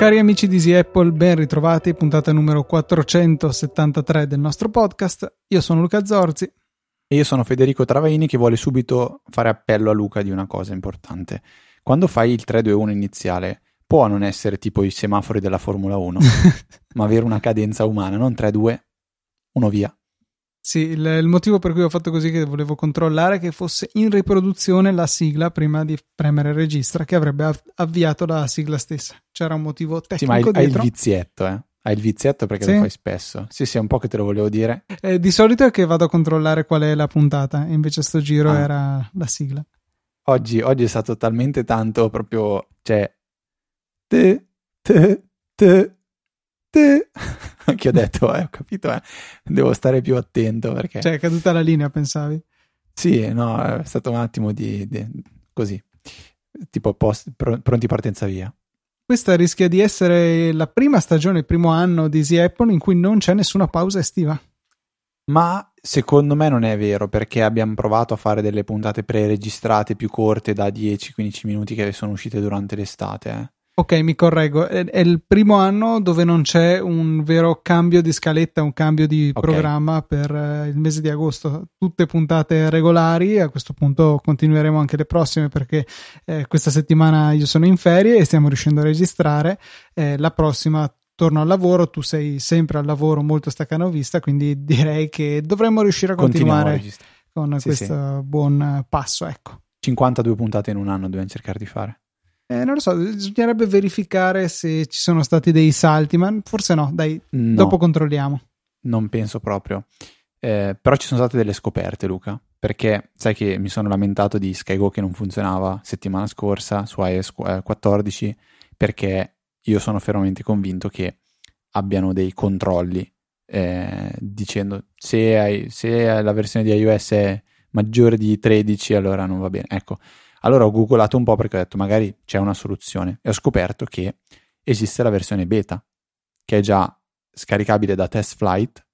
Cari amici di Easy Apple, ben ritrovati, puntata numero 473 del nostro podcast. Io sono Luca Zorzi. E io sono Federico Travaini che vuole subito fare appello a Luca di una cosa importante. Quando fai il 3-2-1 iniziale, può non essere tipo i semafori della Formula 1, ma avere una cadenza umana, non 3-2, 1 via. Sì, il, il, motivo per cui ho fatto così è che volevo controllare che fosse in riproduzione la sigla prima di premere registra che avrebbe avviato la sigla stessa. C'era un motivo tecnico sì, ma hai, dietro. hai il vizietto, eh? Hai il vizietto perché sì. lo fai spesso. Sì, sì, è un po' che te lo volevo dire. Eh, di solito è che vado a controllare qual è la puntata, invece sto giro ah. era la sigla. Oggi, oggi, è stato talmente tanto proprio, cioè, te, te, te, te. che ho detto, eh, ho capito, eh, devo stare più attento perché... Cioè, è caduta la linea, pensavi? Sì, no, è stato un attimo di... di così, tipo post, pr- pronti partenza via. Questa rischia di essere la prima stagione, il primo anno di Easy Apple in cui non c'è nessuna pausa estiva. Ma secondo me non è vero perché abbiamo provato a fare delle puntate pre-registrate più corte da 10-15 minuti che sono uscite durante l'estate. Eh. Ok, mi correggo. È, è, il primo anno dove non c'è un vero cambio di scaletta, un cambio di okay. programma per eh, il mese di agosto. Tutte puntate regolari. A questo punto continueremo anche le prossime perché eh, questa settimana io sono in ferie e stiamo riuscendo a registrare. Eh, la prossima torno al lavoro. Tu sei sempre al lavoro molto staccanovista, quindi direi che dovremmo riuscire a continuare con sì, questo sì. buon passo. Ecco. 52 puntate in un anno dobbiamo cercare di fare. Eh, non lo so, bisognerebbe verificare se ci sono stati dei salti, ma forse no, dai, no, dopo controlliamo. Non penso proprio. Eh, però ci sono state delle scoperte, Luca, perché sai che mi sono lamentato di SkyGo che non funzionava settimana scorsa su iOS 14, eh, perché io sono fermamente convinto che abbiano dei controlli eh, dicendo se, hai, se la versione di iOS è maggiore di 13 allora non va bene. Ecco, allora ho googolato un po' perché ho detto magari c'è una soluzione e ho scoperto che esiste la versione beta che è già scaricabile da test flight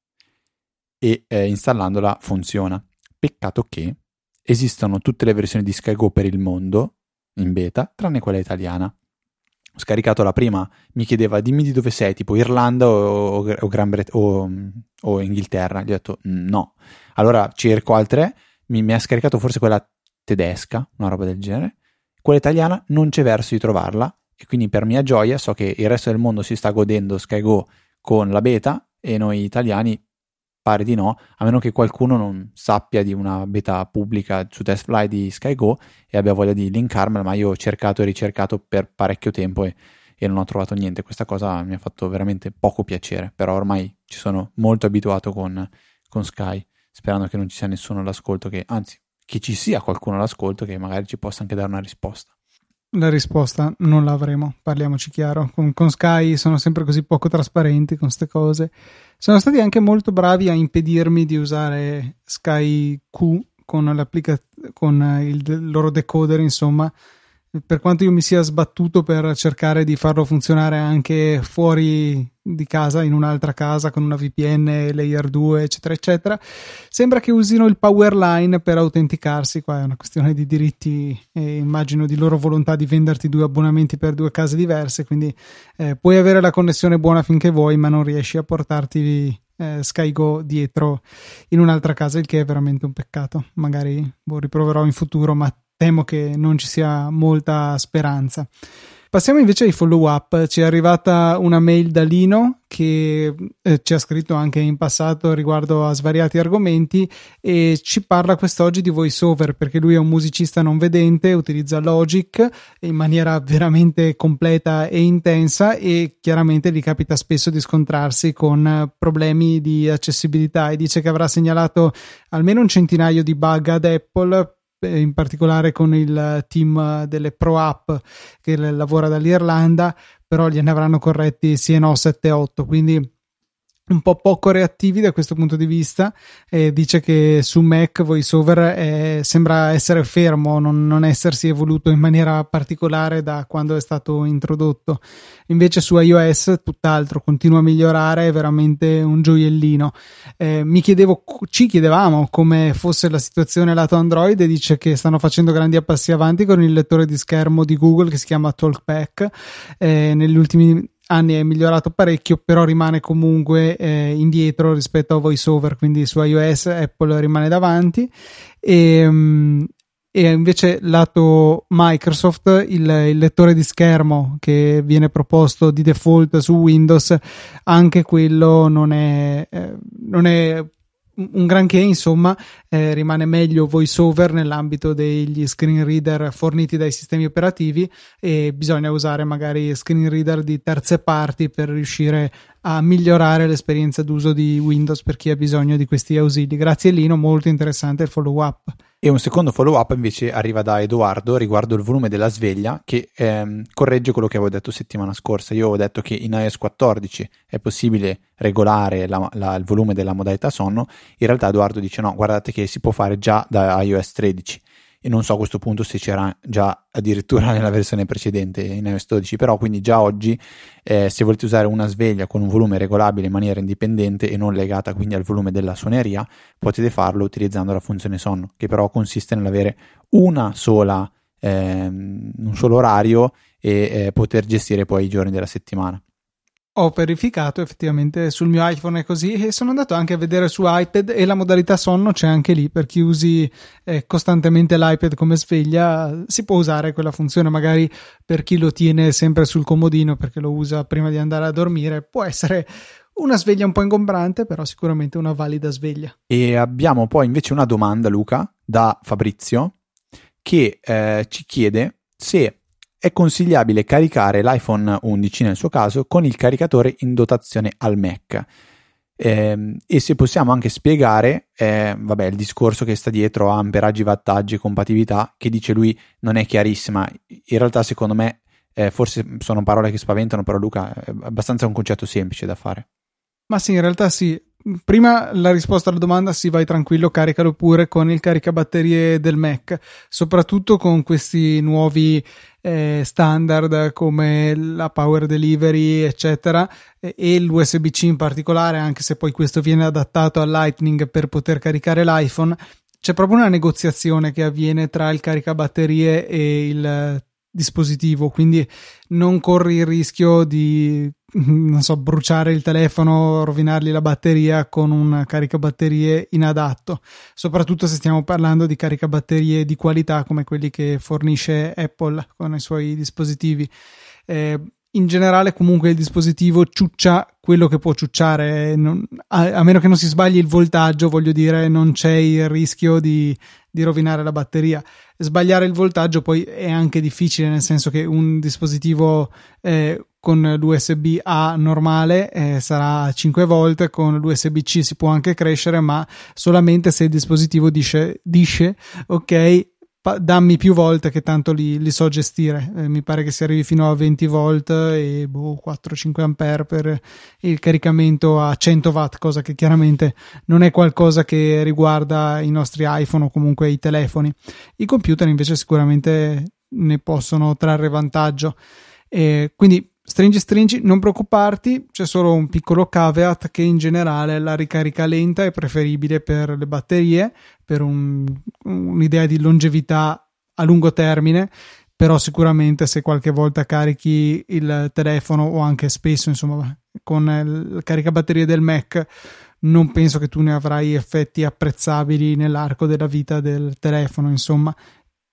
e eh, installandola funziona. Peccato che esistono tutte le versioni di SkyGo per il mondo in beta, tranne quella italiana. Ho scaricato la prima, mi chiedeva dimmi di dove sei, tipo Irlanda o, o, o, Bret- o Inghilterra. Gli ho detto no. Allora cerco altre, mi, mi ha scaricato forse quella tedesca, una roba del genere. Quella italiana non c'è verso di trovarla e quindi per mia gioia so che il resto del mondo si sta godendo SkyGo con la beta e noi italiani pare di no, a meno che qualcuno non sappia di una beta pubblica su TestFly di SkyGo e abbia voglia di linkarmela, ma io ho cercato e ricercato per parecchio tempo e, e non ho trovato niente. Questa cosa mi ha fatto veramente poco piacere, però ormai ci sono molto abituato con, con Sky, sperando che non ci sia nessuno all'ascolto che, anzi, che ci sia qualcuno all'ascolto che magari ci possa anche dare una risposta. La risposta non l'avremo, parliamoci chiaro. Con, con Sky sono sempre così poco trasparenti con queste cose. Sono stati anche molto bravi a impedirmi di usare Sky Q con, con il loro decoder, insomma, per quanto io mi sia sbattuto per cercare di farlo funzionare anche fuori di casa, in un'altra casa con una VPN, layer 2, eccetera, eccetera, sembra che usino il Powerline per autenticarsi. Qua è una questione di diritti e immagino di loro volontà di venderti due abbonamenti per due case diverse. Quindi eh, puoi avere la connessione buona finché vuoi, ma non riesci a portarti eh, SkyGo dietro in un'altra casa, il che è veramente un peccato. Magari boh, riproverò in futuro, ma temo che non ci sia molta speranza. Passiamo invece ai follow up. Ci è arrivata una mail da Lino che eh, ci ha scritto anche in passato riguardo a svariati argomenti e ci parla quest'oggi di voiceover perché lui è un musicista non vedente, utilizza Logic in maniera veramente completa e intensa e chiaramente gli capita spesso di scontrarsi con problemi di accessibilità e dice che avrà segnalato almeno un centinaio di bug ad Apple in particolare con il team delle Pro App che lavora dall'Irlanda, però gliene avranno corretti sì e no 7-8, quindi un po' poco reattivi da questo punto di vista e dice che su Mac VoiceOver è, sembra essere fermo, non, non, essersi evoluto in maniera particolare da quando è stato introdotto. Invece su iOS tutt'altro, continua a migliorare, è veramente un gioiellino. Eh, mi chiedevo, ci chiedevamo come fosse la situazione lato Android e dice che stanno facendo grandi passi avanti con il lettore di schermo di Google che si chiama TalkBack. Eh, negli ultimi anni è migliorato parecchio, però rimane comunque eh, indietro rispetto a VoiceOver, quindi su iOS Apple rimane davanti. E, um, e invece lato Microsoft il, il, lettore di schermo che viene proposto di default su Windows anche quello non è, eh, non è un granché, insomma, eh, rimane meglio VoiceOver nell'ambito degli screen reader forniti dai sistemi operativi e bisogna usare magari screen reader di terze parti per riuscire a migliorare l'esperienza d'uso di Windows per chi ha bisogno di questi ausili. Grazie Lino, molto interessante il follow up. E un secondo follow up invece arriva da Edoardo riguardo il volume della sveglia che ehm, corregge quello che avevo detto settimana scorsa. Io avevo detto che in iOS 14 è possibile regolare la, la, il volume della modalità sonno, in realtà Edoardo dice no, guardate che si può fare già da iOS 13 e non so a questo punto se c'era già addirittura nella versione precedente in iOS 12 però quindi già oggi eh, se volete usare una sveglia con un volume regolabile in maniera indipendente e non legata quindi al volume della suoneria potete farlo utilizzando la funzione sonno che però consiste nell'avere una sola ehm, un solo orario e eh, poter gestire poi i giorni della settimana ho verificato effettivamente sul mio iPhone è così e sono andato anche a vedere su iPad e la modalità sonno c'è anche lì per chi usi eh, costantemente l'iPad come sveglia si può usare quella funzione magari per chi lo tiene sempre sul comodino perché lo usa prima di andare a dormire può essere una sveglia un po' ingombrante però sicuramente una valida sveglia. E abbiamo poi invece una domanda Luca da Fabrizio che eh, ci chiede se è consigliabile caricare l'iPhone 11 nel suo caso con il caricatore in dotazione al Mac. Eh, e se possiamo anche spiegare eh, vabbè, il discorso che sta dietro a amperaggi, wattaggi compatibilità, che dice lui non è chiarissima. In realtà, secondo me, eh, forse sono parole che spaventano, però Luca è abbastanza un concetto semplice da fare. Ma sì, in realtà sì. Prima la risposta alla domanda sì, vai tranquillo, caricalo pure con il caricabatterie del Mac, soprattutto con questi nuovi eh, standard come la power delivery, eccetera, e, l'USB-C in particolare, anche se poi questo viene adattato al Lightning per poter caricare l'iPhone. C'è proprio una negoziazione che avviene tra il caricabatterie e il dispositivo, quindi non corri il rischio di non so, bruciare il telefono, rovinargli la batteria con un caricabatterie inadatto, soprattutto se stiamo parlando di caricabatterie di qualità come quelli che fornisce Apple con i suoi dispositivi. Eh, in generale comunque il dispositivo ciuccia quello che può ciucciare, non, a, a, meno che non si sbagli il voltaggio, voglio dire, non c'è il rischio di, di, rovinare la batteria. Sbagliare il voltaggio poi è anche difficile, nel senso che un dispositivo eh, con l'USB A normale eh, sarà 5 volt, con l'USB C si può anche crescere, ma solamente se il dispositivo dice, dice ok, dammi più volte che tanto li, li so gestire. Eh, mi pare che si arrivi fino a 20 volt e boh, 4-5 ampere per il caricamento a 100 watt, cosa che chiaramente non è qualcosa che riguarda i nostri iPhone o comunque i telefoni. I computer invece sicuramente ne possono trarre vantaggio. Eh, quindi Stringi stringi, non preoccuparti, c'è solo un piccolo caveat che in generale la ricarica lenta è preferibile per le batterie, per un, un'idea di longevità a lungo termine, però sicuramente se qualche volta carichi il telefono o anche spesso insomma con il caricabatterie del Mac non penso che tu ne avrai effetti apprezzabili nell'arco della vita del telefono insomma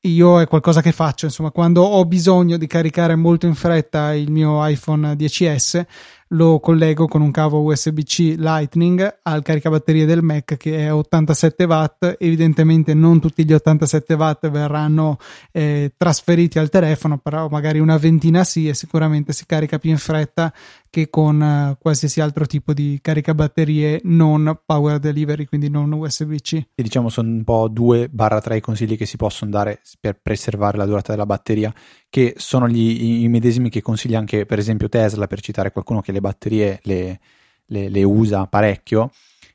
io è qualcosa che faccio, insomma, quando ho bisogno di caricare molto in fretta il mio iPhone 10S, lo collego con un cavo USB-C Lightning al caricabatterie del Mac che è 87 watt. Evidentemente non tutti gli 87 watt verranno eh, trasferiti al telefono, però magari una ventina sì e sicuramente si carica più in fretta che con uh, qualsiasi altro tipo di caricabatterie non power delivery, quindi non USB-C. E diciamo sono un po' 2-3 consigli che si possono dare per preservare la durata della batteria, che sono gli, i medesimi che consiglia anche per esempio Tesla, per citare qualcuno che le batterie le, le, le usa parecchio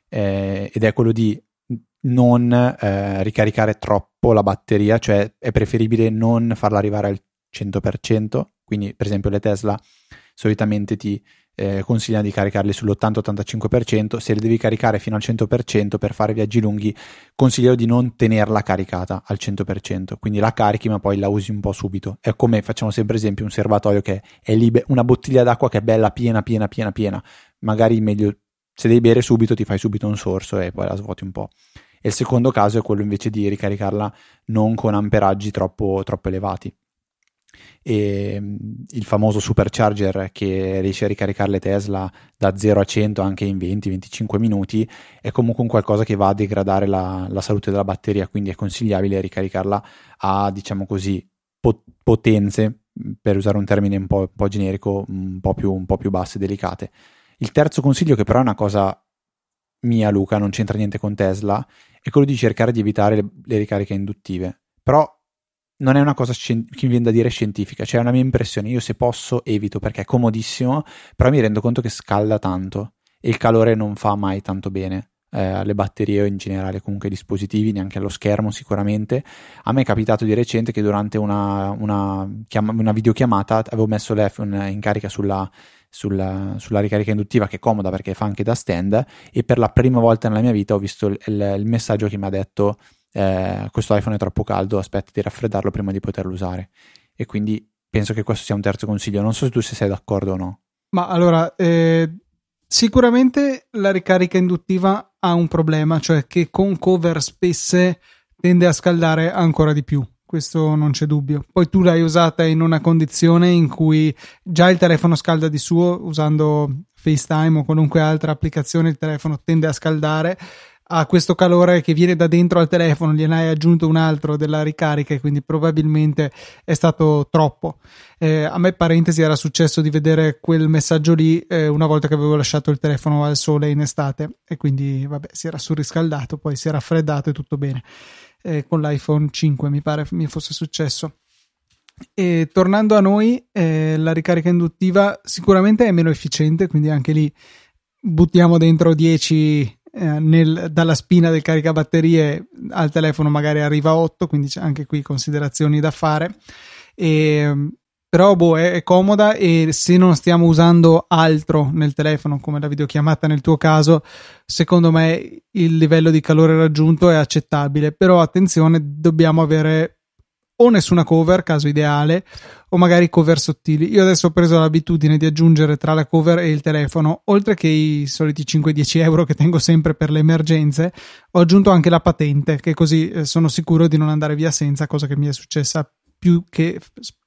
eh, ed è quello di non eh, ricaricare troppo la batteria, cioè è preferibile non farla arrivare al 100%, quindi per esempio le Tesla solitamente ti eh, consigliano di caricarle sull'80-85%, se le devi caricare fino al 100% per fare viaggi lunghi, consiglio di non tenerla caricata al 100%, quindi la carichi ma poi la usi un po' subito. È come facciamo sempre esempio un serbatoio che è libe- una bottiglia d'acqua che è bella piena, piena, piena, piena, magari meglio se devi bere subito ti fai subito un sorso e poi la svuoti un po'. E il secondo caso è quello invece di ricaricarla non con amperaggi troppo, troppo elevati. E mm, il famoso supercharger che riesce a ricaricare le Tesla da 0 a 100 anche in 20-25 minuti è comunque un qualcosa che va a degradare la, la salute della batteria, quindi è consigliabile ricaricarla a, diciamo così, potenze, per usare un termine un po', un po generico, un po, più, un po' più basse delicate. Il terzo consiglio, che però è una cosa mia, Luca, non c'entra niente con Tesla, è quello di cercare di evitare le, le ricariche induttive. Però non è una cosa scien- che mi viene da dire scientifica, cioè è una mia impressione. Io se posso evito perché è comodissimo, però mi rendo conto che scalda tanto e il calore non fa mai tanto bene eh, alle batterie o in generale comunque ai dispositivi, neanche allo schermo sicuramente. A me è capitato di recente che durante una, una, chiama- una videochiamata avevo messo l'iPhone in carica sulla sulla, sulla, ricarica induttiva che è comoda perché fa anche da stand e per la prima volta nella mia vita ho visto il, il messaggio che mi ha detto eh, questo iPhone è troppo caldo, aspetta di raffreddarlo prima di poterlo usare e quindi penso che questo sia un terzo consiglio, non so se tu se sei d'accordo o no. Ma allora, eh, sicuramente la ricarica induttiva ha un problema, cioè che con cover spesse tende a scaldare ancora di più questo non c'è dubbio. Poi tu l'hai usata in una condizione in cui già il telefono scalda di suo, usando FaceTime o qualunque altra applicazione, il telefono tende a scaldare. Ha questo calore che viene da dentro al telefono, gliene hai aggiunto un altro della ricarica e quindi probabilmente è stato troppo. Eh, a me, parentesi, era successo di vedere quel messaggio lì eh, una volta che avevo lasciato il telefono al sole in estate e quindi, vabbè, si era surriscaldato, poi si è raffreddato e tutto bene eh, con l'iPhone 5 mi pare mi fosse successo. E tornando a noi, eh, la ricarica induttiva sicuramente è meno efficiente, quindi anche lì buttiamo dentro 10 eh, nel, dalla spina del caricabatterie al telefono magari arriva a 8, quindi c'è anche qui considerazioni da fare. E però boh, è, è, comoda e se non stiamo usando altro nel telefono come la videochiamata nel tuo caso secondo me il livello di calore raggiunto è accettabile però attenzione dobbiamo avere o nessuna cover caso ideale o magari cover sottili. Io adesso ho preso l'abitudine di aggiungere tra la cover e il telefono oltre che i soliti 5-10 euro che tengo sempre per le emergenze ho aggiunto anche la patente che così eh, sono sicuro di non andare via senza cosa che mi è successa più che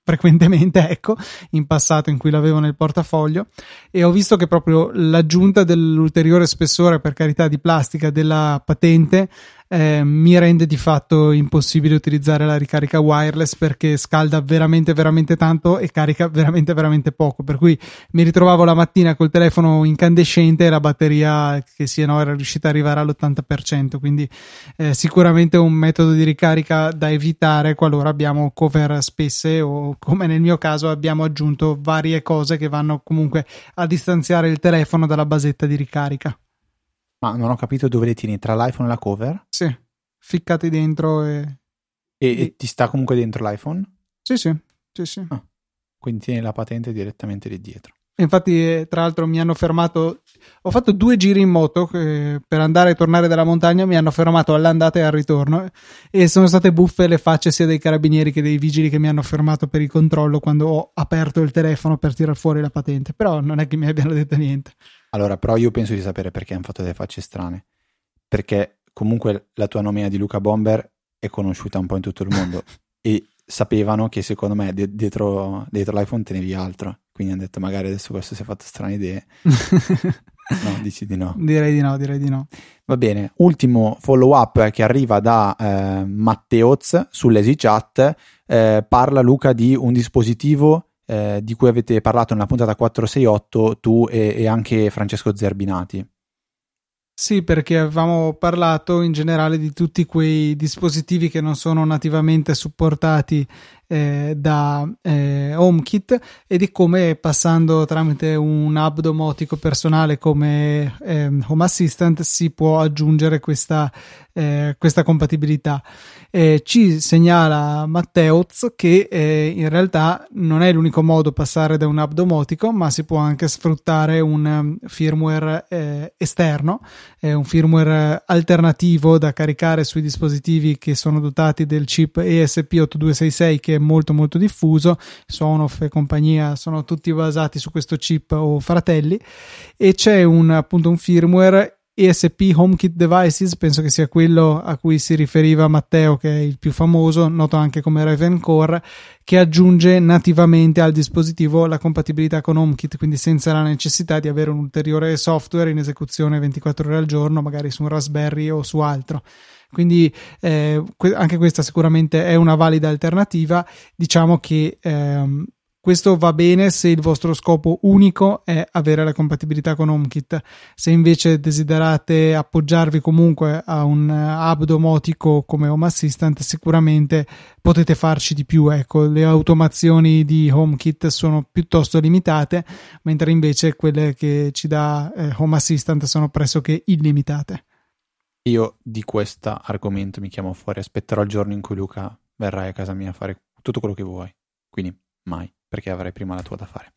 frequentemente, ecco, in passato in cui l'avevo nel portafoglio e ho visto che proprio l'aggiunta dell'ulteriore spessore, per carità di plastica, della patente eh, mi rende di fatto impossibile utilizzare la ricarica wireless perché scalda veramente veramente tanto e carica veramente veramente poco. Per cui mi ritrovavo la mattina col telefono incandescente e la batteria che sia no era riuscita ad arrivare all'80% quindi eh, sicuramente un metodo di ricarica da evitare qualora abbiamo cover spesse o come nel mio caso abbiamo aggiunto varie cose che vanno comunque a distanziare il telefono dalla basetta di ricarica ma non ho capito dove le tieni, tra l'iPhone e la cover? Sì, ficcati dentro e... E, e... ti sta comunque dentro l'iPhone? Sì, sì, sì, sì. Ah, quindi tieni la patente direttamente lì dietro. Infatti, eh, tra l'altro, mi hanno fermato. Ho fatto due giri in moto eh, per andare e tornare dalla montagna. Mi hanno fermato all'andata e al ritorno. E sono state buffe le facce sia dei carabinieri che dei vigili che mi hanno fermato per il controllo quando ho aperto il telefono per tirar fuori la patente. Però non è che mi abbiano detto niente. Allora, però io penso di sapere perché hanno fatto delle facce strane. Perché comunque la tua nomea di Luca Bomber è conosciuta un po' in tutto il mondo e sapevano che secondo me dietro, dietro l'iPhone tenevi altro. Quindi hanno detto magari adesso questo si è fatto strane idee. no, dici di no. Direi di no, direi di no. Va bene, ultimo follow up che arriva da eh, Matteoz sull'EasyChat. Eh, parla Luca di un dispositivo eh, di cui avete parlato nella puntata 468 tu e, e anche Francesco Zerbinati. Sì, perché avevamo parlato in generale di tutti quei dispositivi che non sono nativamente supportati eh, da eh, HomeKit e di come passando tramite un hub domotico personale come eh, Home Assistant si può aggiungere questa, eh, questa compatibilità. Eh, ci segnala Matteoz che eh, in realtà non è l'unico modo passare da un hub domotico, ma si può anche sfruttare un um, firmware esterno, un firmware alternativo da caricare sui dispositivi che sono dotati del chip ESP8266 che è molto molto diffuso. Sonoff e compagnia sono tutti basati su questo chip o fratelli e c'è un appunto un firmware ESP HomeKit Devices, penso che sia quello a cui si riferiva Matteo, che è il più famoso, noto anche come Raven Core, che aggiunge nativamente al dispositivo la compatibilità con HomeKit, quindi senza la necessità di avere un ulteriore software in esecuzione 24 ore al giorno, magari su un Raspberry o su altro. Quindi eh, anche questa sicuramente è una valida alternativa. Diciamo che ehm, questo va bene se il vostro scopo unico è avere la compatibilità con HomeKit. Se invece desiderate appoggiarvi comunque a un hub domotico come Home Assistant, sicuramente potete farci di più. Ecco, le automazioni di HomeKit sono piuttosto limitate, mentre invece quelle che ci dà eh, Home Assistant sono pressoché illimitate. Io di questo argomento mi chiamo fuori, aspetterò il giorno in cui Luca verrai a casa mia a fare tutto quello che vuoi. Quindi mai perché avrai prima la tua da fare.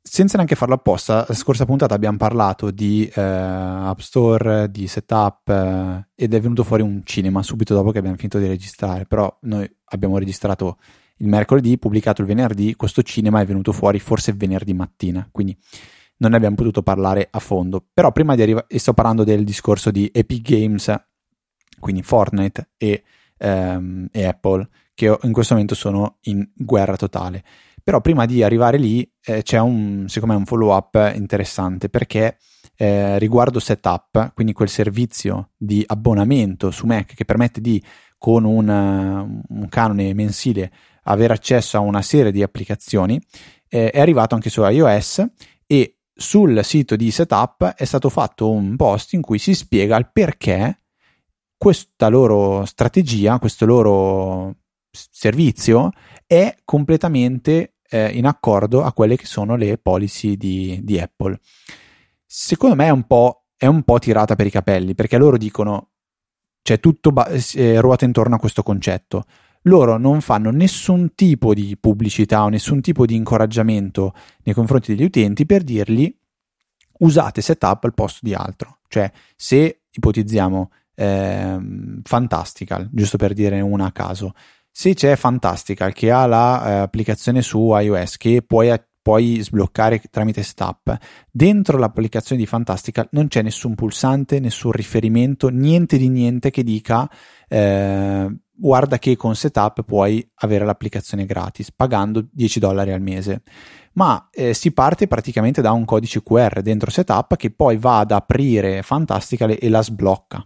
Senza neanche farlo apposta, la scorsa puntata abbiamo parlato di eh, App Store, di setup eh, ed è venuto fuori un cinema subito dopo che abbiamo finito di registrare, però noi abbiamo registrato il mercoledì, pubblicato il venerdì, questo cinema è venuto fuori forse venerdì mattina, quindi non ne abbiamo potuto parlare a fondo. Però prima di arrivare, sto parlando del discorso di Epic Games, quindi Fortnite e, ehm, e Apple, che in questo momento sono in guerra totale. Però prima di arrivare lì eh, c'è un, secondo me, un follow up interessante perché eh, riguardo setup, quindi quel servizio di abbonamento su Mac che permette di, con un, un canone mensile, avere accesso a una serie di applicazioni, eh, è arrivato anche su iOS e sul sito di setup è stato fatto un post in cui si spiega il perché questa loro strategia, questo loro servizio è completamente eh, in accordo a quelle che sono le policy di, di Apple. Secondo me è un, è un, po', tirata per i capelli perché loro dicono, cioè tutto ba- eh, ruota intorno a questo concetto. Loro non fanno nessun tipo di pubblicità o nessun tipo di incoraggiamento nei confronti degli utenti per dirgli usate setup al posto di altro. Cioè, se ipotizziamo eh, Fantastical, giusto per dire una a caso, se c'è Fantastical che ha l'applicazione la, eh, su iOS che puoi, puoi, sbloccare tramite Stap, dentro l'applicazione di Fantastical non c'è nessun pulsante, nessun riferimento, niente di niente che dica eh, guarda che con Setup puoi avere l'applicazione gratis pagando 10 dollari al mese. Ma eh, si parte praticamente da un codice QR dentro Setup che poi va ad aprire Fantastical e la sblocca.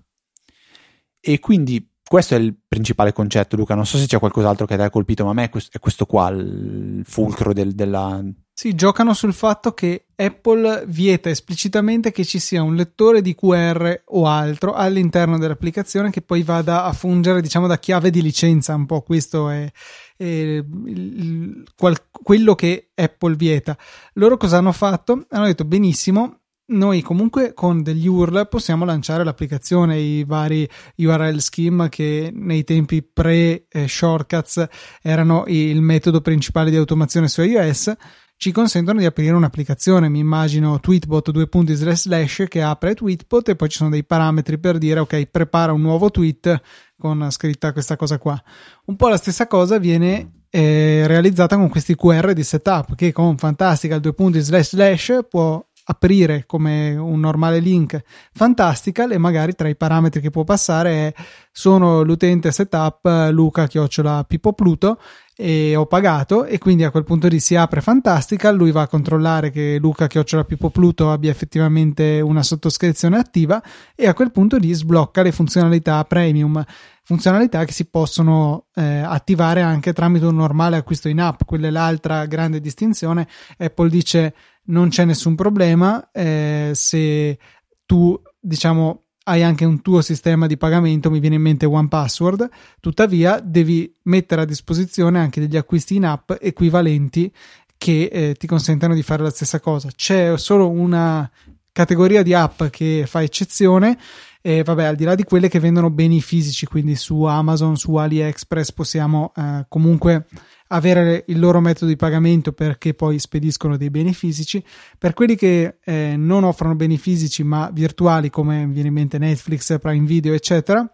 E quindi questo è il principale concetto, Luca. Non so se c'è qualcos'altro che ti ha colpito, ma a me è questo, qua il fulcro del, della. Sì, giocano sul fatto che Apple vieta esplicitamente che ci sia un lettore di QR o altro all'interno dell'applicazione che poi vada a fungere, diciamo, da chiave di licenza. Un po' questo è, è il, qual, quello che Apple vieta. Loro cosa hanno fatto? Hanno detto benissimo, noi comunque con degli URL possiamo lanciare l'applicazione, i vari URL scheme che nei tempi pre-shortcuts erano il metodo principale di automazione su iOS, ci consentono di aprire un'applicazione. Mi immagino tweetbot 2 punti slash slash che apre tweetbot e poi ci sono dei parametri per dire ok, prepara un nuovo tweet con scritta questa cosa qua. Un po' la stessa cosa viene eh, realizzata con questi QR di setup che con Fantastical 2 punti slash slash può aprire come un normale link Fantastical e magari tra i parametri che può passare è sono l'utente setup Luca chiocciola Pippo Pluto e ho pagato e quindi a quel punto lì si apre Fantastical, lui va a controllare che Luca chiocciola Pippo Pluto abbia effettivamente una sottoscrizione attiva e a quel punto lì sblocca le funzionalità premium funzionalità che si possono eh, attivare anche tramite un normale acquisto in app. Quella è l'altra grande distinzione. Apple dice non c'è nessun problema eh, se tu diciamo hai anche un tuo sistema di pagamento, mi viene in mente One Password, tuttavia devi mettere a disposizione anche degli acquisti in app equivalenti che eh, ti consentano di fare la stessa cosa. C'è solo una categoria di app che fa eccezione e vabbè, al di là di quelle che vendono beni fisici, quindi su Amazon, su AliExpress possiamo eh, comunque avere il loro metodo di pagamento perché poi spediscono dei beni fisici. Per quelli che eh, non offrono beni fisici ma virtuali, come viene in mente Netflix, Prime Video, eccetera,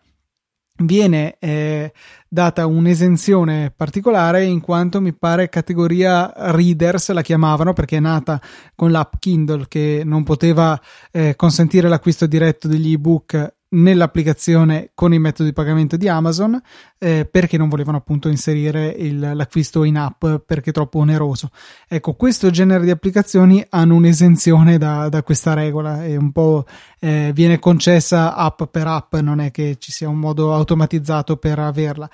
viene eh, data un'esenzione particolare in quanto mi pare categoria readers la chiamavano perché è nata con l'app Kindle che non poteva eh, consentire l'acquisto diretto degli ebook nell'applicazione con il metodo di pagamento di Amazon eh, perché non volevano appunto inserire il, l'acquisto in app perché è troppo oneroso. Ecco, questo genere di applicazioni hanno un'esenzione da, da questa regola e un po' eh, viene concessa app per app, non è che ci sia un modo automatizzato per averla.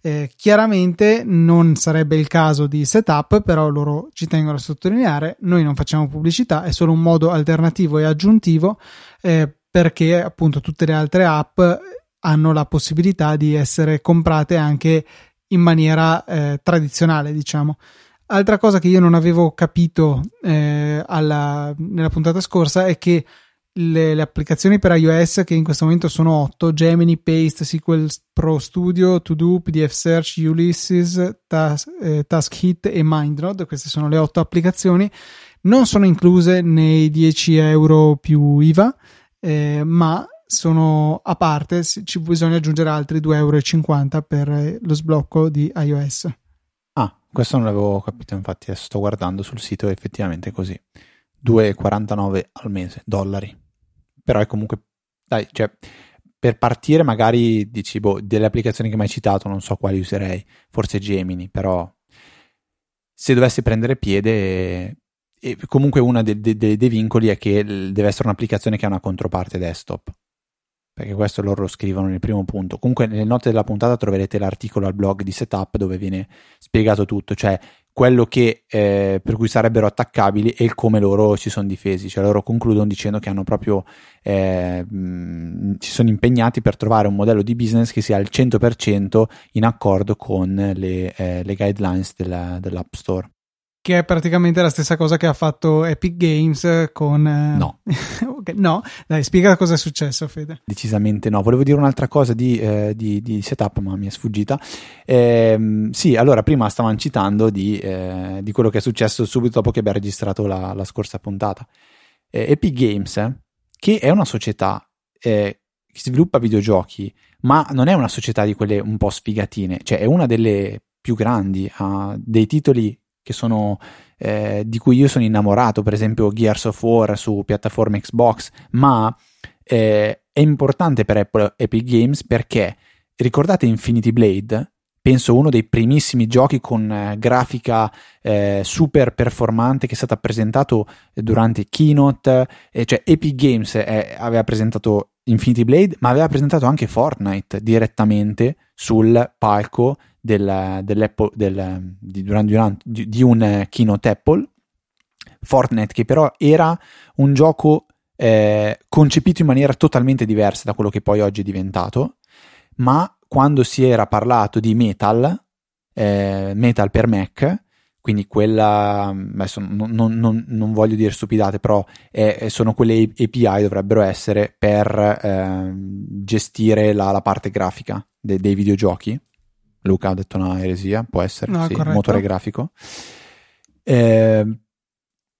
Eh, chiaramente non sarebbe il caso di setup, però loro ci tengono a sottolineare, noi non facciamo pubblicità, è solo un modo alternativo e aggiuntivo eh, perché appunto tutte le altre app hanno la possibilità di essere comprate anche in maniera eh, tradizionale, diciamo. Altra cosa che io non avevo capito eh, alla, nella puntata scorsa è che le, le, applicazioni per iOS, che in questo momento sono 8, Gemini, Paste, SQL Pro Studio, To Do, PDF Search, Ulysses, Tas- eh, Task Hit e MindNode, queste sono le 8 applicazioni, non sono incluse nei 10 euro più IVA eh, ma sono a parte, ci bisogna aggiungere altri 2,50 euro per lo sblocco di iOS. Ah, questo non l'avevo capito, infatti adesso sto guardando sul sito, è effettivamente così. 2,49 al mese, dollari. Però è comunque, dai, cioè, per partire magari dici, boh, delle applicazioni che mi hai citato, non so quali userei, forse Gemini, però se dovessi prendere piede e comunque uno de, de, de, dei vincoli è che deve essere un'applicazione che ha una controparte desktop. Perché questo loro lo scrivono nel primo punto. Comunque, nelle note della puntata troverete l'articolo al blog di Setup dove viene spiegato tutto, cioè quello che, eh, per cui sarebbero attaccabili e il come loro si sono difesi. Cioè, loro concludono dicendo che hanno proprio eh, sono impegnati per trovare un modello di business che sia al 100% in accordo con le, eh, le guidelines della, dell'App Store che è praticamente la stessa cosa che ha fatto Epic Games con... Eh, no. okay, no, dai, spiega cosa è successo, Fede. Decisamente no. Volevo dire un'altra cosa di, eh, di, di setup, ma mi è sfuggita. Eh, sì, allora, prima stavamo citando di, eh, di, quello che è successo subito dopo che abbiamo registrato la, la scorsa puntata. Eh, Epic Games, che è una società eh, che sviluppa videogiochi, ma non è una società di quelle un po' sfigatine, cioè è una delle più grandi, ha dei titoli che sono, eh, di cui io sono innamorato, per esempio Gears of War su piattaforme Xbox, ma eh, è importante per Apple Epic Games perché ricordate Infinity Blade? Penso uno dei primissimi giochi con eh, grafica eh, super performante che è stato presentato durante Keynote, cioè Epic Games eh, aveva presentato Infinity Blade, ma aveva presentato anche Fortnite direttamente sul palco del, dell'Apple, del, di, durante, di, di un keynote Apple, Fortnite, che però era un gioco eh, concepito in maniera totalmente diversa da quello che poi oggi è diventato, ma quando si era parlato di Metal, eh, Metal per Mac, quindi quella, adesso non, non, non voglio dire stupidate, però è, sono quelle API dovrebbero essere per eh, gestire la, la, parte grafica de, dei videogiochi. Luca ha detto una eresia, può essere, no, sì, motore grafico. Eh,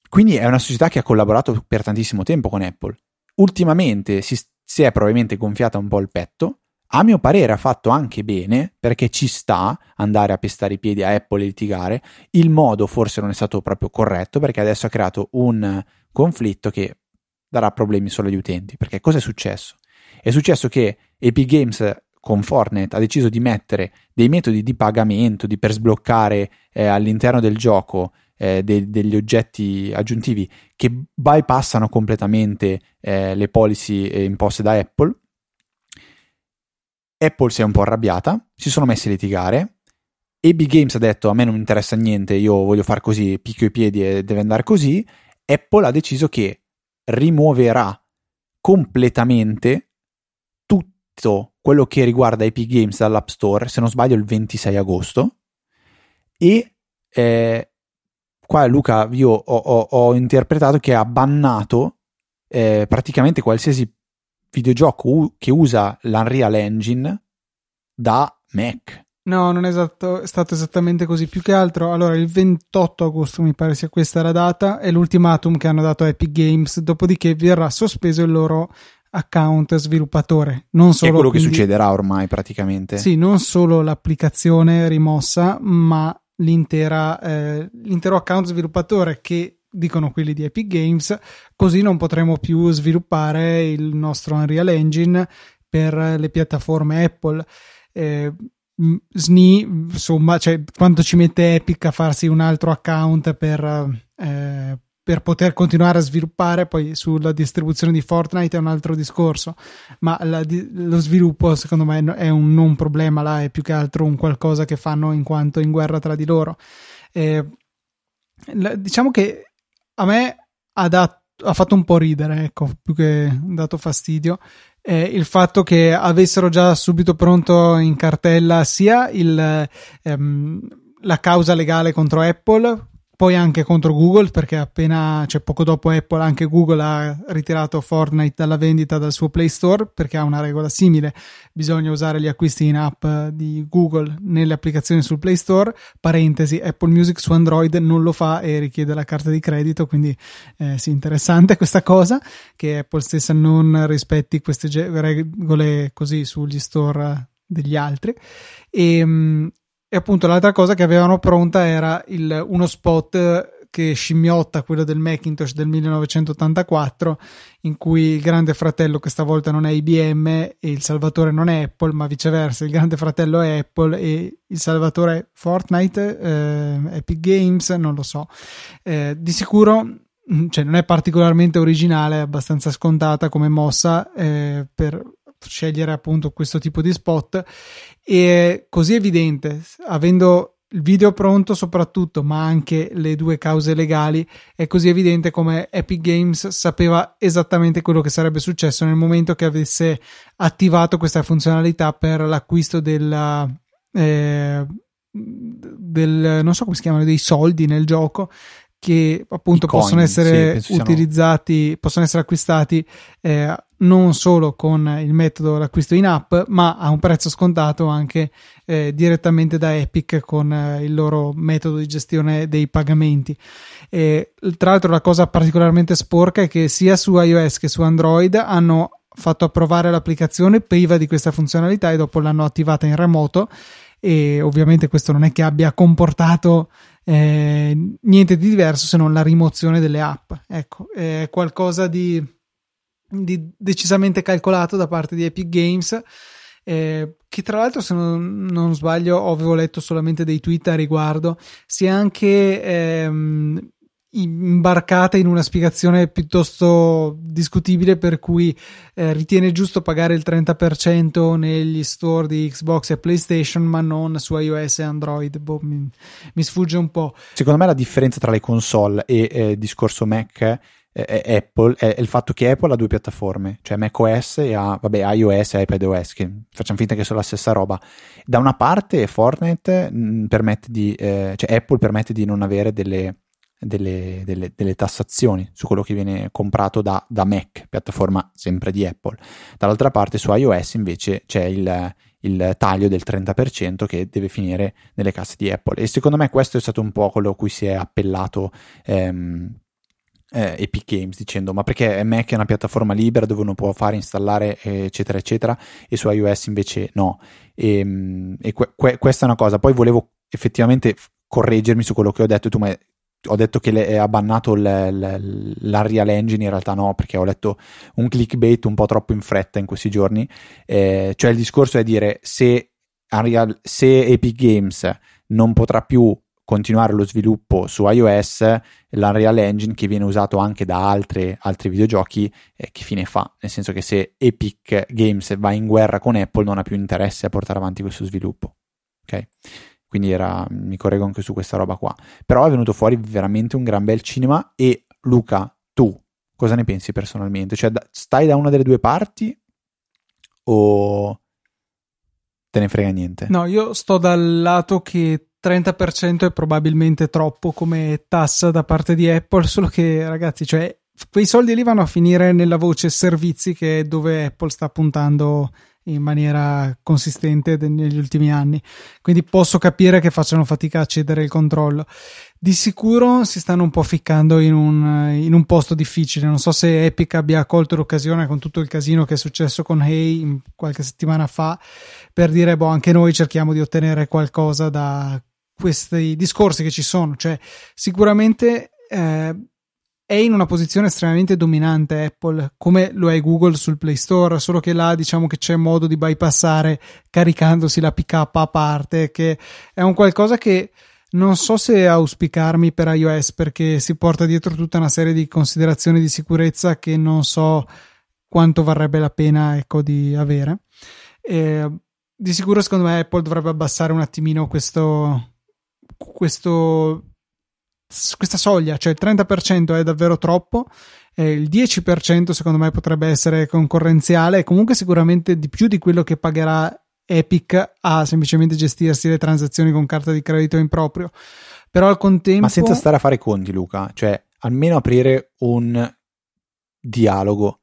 quindi è una società che ha collaborato per tantissimo tempo con Apple. Ultimamente si, si è probabilmente gonfiata un po' il petto. A mio parere ha fatto anche bene perché ci sta andare a pestare i piedi a Apple e litigare. Il modo forse non è stato proprio corretto perché adesso ha creato un conflitto che darà problemi solo agli utenti. Perché cosa è successo? È successo che Epic Games con Fortnite ha deciso di mettere dei metodi di pagamento di per sbloccare eh, all'interno del gioco eh, de- degli oggetti aggiuntivi che bypassano completamente eh, le policy eh, imposte da Apple. Apple si è un po' arrabbiata, si sono messi a litigare. AB Games ha detto a me non interessa niente, io voglio fare così, picchio i piedi e deve andare così. Apple ha deciso che rimuoverà completamente detto quello che riguarda Epic Games dall'App Store, se non sbaglio il 26 agosto, e eh, qua Luca io ho, ho, ho, interpretato che ha bannato eh, praticamente qualsiasi videogioco u- che usa l'Unreal Engine da Mac. No, non è, esatto, è stato esattamente così. Più che altro, allora il 28 agosto mi pare sia questa la data, è l'ultimatum che hanno dato a Epic Games, dopodiché verrà sospeso il loro account sviluppatore. Non solo, è quello quindi, che succederà ormai praticamente. Sì, non solo l'applicazione rimossa, ma l'intera, eh, l'intero account sviluppatore che dicono quelli di Epic Games, così non potremo più sviluppare il nostro Unreal Engine per le piattaforme Apple. Eh, SNI, insomma, cioè quanto ci mette Epic a farsi un altro account per, eh, per poter continuare a sviluppare, poi sulla distribuzione di Fortnite è un altro discorso, ma la, lo sviluppo secondo me è un non problema, là è più che altro un qualcosa che fanno in quanto in guerra tra di loro. Eh, diciamo che a me ha, dat- ha fatto un po' ridere, ecco, più che dato fastidio, eh, il fatto che avessero già subito pronto in cartella sia il, ehm, la causa legale contro Apple poi anche contro Google perché appena, cioè poco dopo Apple, anche Google ha ritirato Fortnite dalla vendita dal suo Play Store perché ha una regola simile, bisogna usare gli acquisti in app di Google nelle applicazioni sul Play Store, parentesi, Apple Music su Android non lo fa e richiede la carta di credito, quindi eh, sì, interessante questa cosa, che Apple stessa non rispetti queste regole così sugli store degli altri. E, ehm, e appunto l'altra cosa che avevano pronta era il, uno spot che scimmiotta quello del Macintosh del 1984, in cui il grande fratello, che stavolta non è IBM e il salvatore non è Apple, ma viceversa, il grande fratello è Apple e il salvatore è Fortnite, eh, Epic Games, non lo so. Eh, di sicuro mm, cioè, non è particolarmente originale, è abbastanza scontata come mossa eh, per scegliere appunto questo tipo di spot. E così evidente, avendo il video pronto soprattutto, ma anche le due cause legali, è così evidente come Epic Games sapeva esattamente quello che sarebbe successo nel momento che avesse attivato questa funzionalità per l'acquisto della, eh, del, non so come si chiamano, dei soldi nel gioco che appunto coin, possono essere sì, utilizzati, siano... possono essere acquistati eh, non solo con il metodo dell'acquisto in app, ma a un prezzo scontato anche eh, direttamente da Epic con eh, il loro metodo di gestione dei pagamenti. E, tra l'altro, la cosa particolarmente sporca è che sia su iOS che su Android hanno fatto approvare l'applicazione priva di questa funzionalità e dopo l'hanno attivata in remoto. E ovviamente questo non è che abbia comportato eh, niente di diverso se non la rimozione delle app. Ecco, è qualcosa di di, decisamente calcolato da parte di Epic Games. Eh, che tra l'altro, se non, non, sbaglio, avevo letto solamente dei tweet a riguardo, si è anche ehm, imbarcata in una spiegazione piuttosto discutibile per cui eh, ritiene giusto pagare il 30% negli store di Xbox e PlayStation ma non su iOS e Android boh, mi, mi, sfugge un po' secondo me la differenza tra le console e eh, discorso Mac Apple è, il fatto che Apple ha due piattaforme, cioè macOS e ha, vabbè, iOS e iPadOS, che facciamo finta che sono la stessa roba. Da una parte Fortnite mm, permette di, eh, cioè Apple permette di non avere delle, delle, delle, delle, tassazioni su quello che viene comprato da, da, Mac, piattaforma sempre di Apple. Dall'altra parte su iOS invece c'è il, il taglio del 30% che deve finire nelle casse di Apple e secondo me questo è stato un po' quello a cui si è appellato ehm, eh, Epic Games dicendo ma perché Mac è una piattaforma libera dove uno può fare installare eccetera eccetera e su iOS invece no e, ehm, e que- que- questa è una cosa poi volevo effettivamente correggermi su quello che ho detto tu ma ho detto che ha bannato l'Unreal Engine, in realtà no, perché ho letto un clickbait un po' troppo in fretta in questi giorni. Eh, cioè, il discorso è dire se, Unreal, se Epic Games non potrà più continuare lo sviluppo su iOS, l'Unreal Engine che viene usato anche da altre, altri videogiochi, eh, che fine fa? Nel senso che se Epic Games va in guerra con Apple non ha più interesse a portare avanti questo sviluppo. Ok? Quindi era, mi correggo anche su questa roba qua. Però è venuto fuori veramente un gran bel cinema e Luca, tu cosa ne pensi personalmente? Cioè, stai da una delle due parti o te ne frega niente? No, io sto dal lato che 30% è probabilmente troppo come tassa da parte di Apple, solo che ragazzi, cioè quei soldi lì vanno a finire nella voce servizi che è dove Apple sta puntando in maniera consistente negli ultimi anni. Quindi posso capire che facciano fatica a cedere il controllo. Di sicuro si stanno un po' ficcando in un, in un posto difficile. Non so se Epic abbia colto l'occasione con tutto il casino che è successo con Hey qualche settimana fa per dire, boh, anche noi cerchiamo di ottenere qualcosa da questi discorsi che ci sono. Cioè, sicuramente. Eh, è in una posizione estremamente dominante Apple, come lo è Google sul Play Store, solo che là diciamo che c'è modo di bypassare caricandosi la PK a parte, che è un qualcosa che non so se auspicarmi per iOS perché si porta dietro tutta una serie di considerazioni di sicurezza che non so quanto varrebbe la pena ecco, di avere. E, di sicuro secondo me Apple dovrebbe abbassare un attimino questo, questo questa soglia, cioè il 30% è davvero troppo, eh, il 10% secondo me potrebbe essere concorrenziale comunque sicuramente di più di quello che pagherà Epic a semplicemente gestirsi le transazioni con carta di credito in proprio. Però al contempo... Ma senza stare a fare conti, Luca, cioè almeno aprire un dialogo,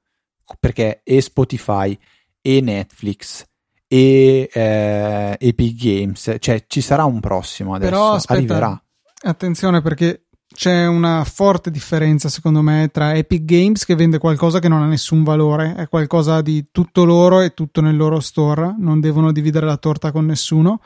perché e Spotify e Netflix e eh, Epic Games, cioè ci sarà un prossimo adesso, Però, aspetta, arriverà. Attenzione perché c'è una forte differenza secondo me tra Epic Games che vende qualcosa che non ha nessun valore, è qualcosa di tutto loro e tutto nel loro store, non devono dividere la torta con nessuno,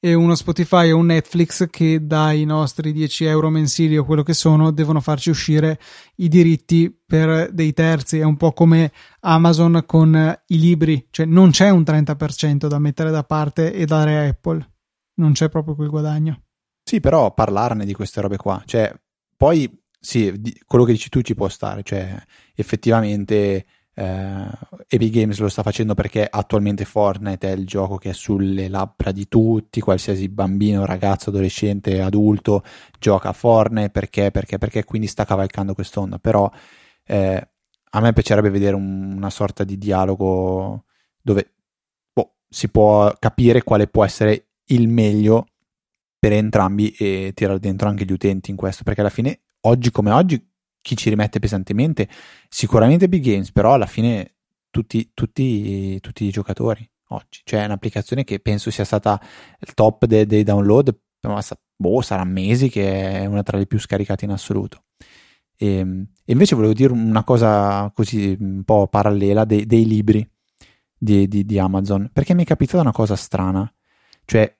e uno Spotify o un Netflix che dai nostri 10 euro mensili o quello che sono devono farci uscire i diritti per dei terzi, è un po' come Amazon con i libri, cioè non c'è un 30% da mettere da parte e dare a Apple, non c'è proprio quel guadagno. Sì, però parlarne di queste robe qua, cioè, poi sì, quello che dici tu ci può stare, cioè, effettivamente eh, Epic Games lo sta facendo perché attualmente Fortnite è il gioco che è sulle labbra di tutti, qualsiasi bambino, ragazzo, adolescente, adulto gioca a Fortnite perché, perché, perché, quindi sta cavalcando quest'onda, però eh, a me piacerebbe vedere un, una sorta di dialogo dove boh, si può capire quale può essere il meglio per entrambi e tirare dentro anche gli utenti in questo, perché alla fine, oggi come oggi, chi ci rimette pesantemente, sicuramente Big Games, però alla fine tutti, tutti, tutti i giocatori oggi, cioè è un'applicazione che penso sia stata il top dei, dei download, ma boh, sarà mesi che è una tra le più scaricate in assoluto. E, ehm, e invece volevo dire una cosa così un po' parallela dei, dei libri di, di, di Amazon, perché mi è capitata una cosa strana, cioè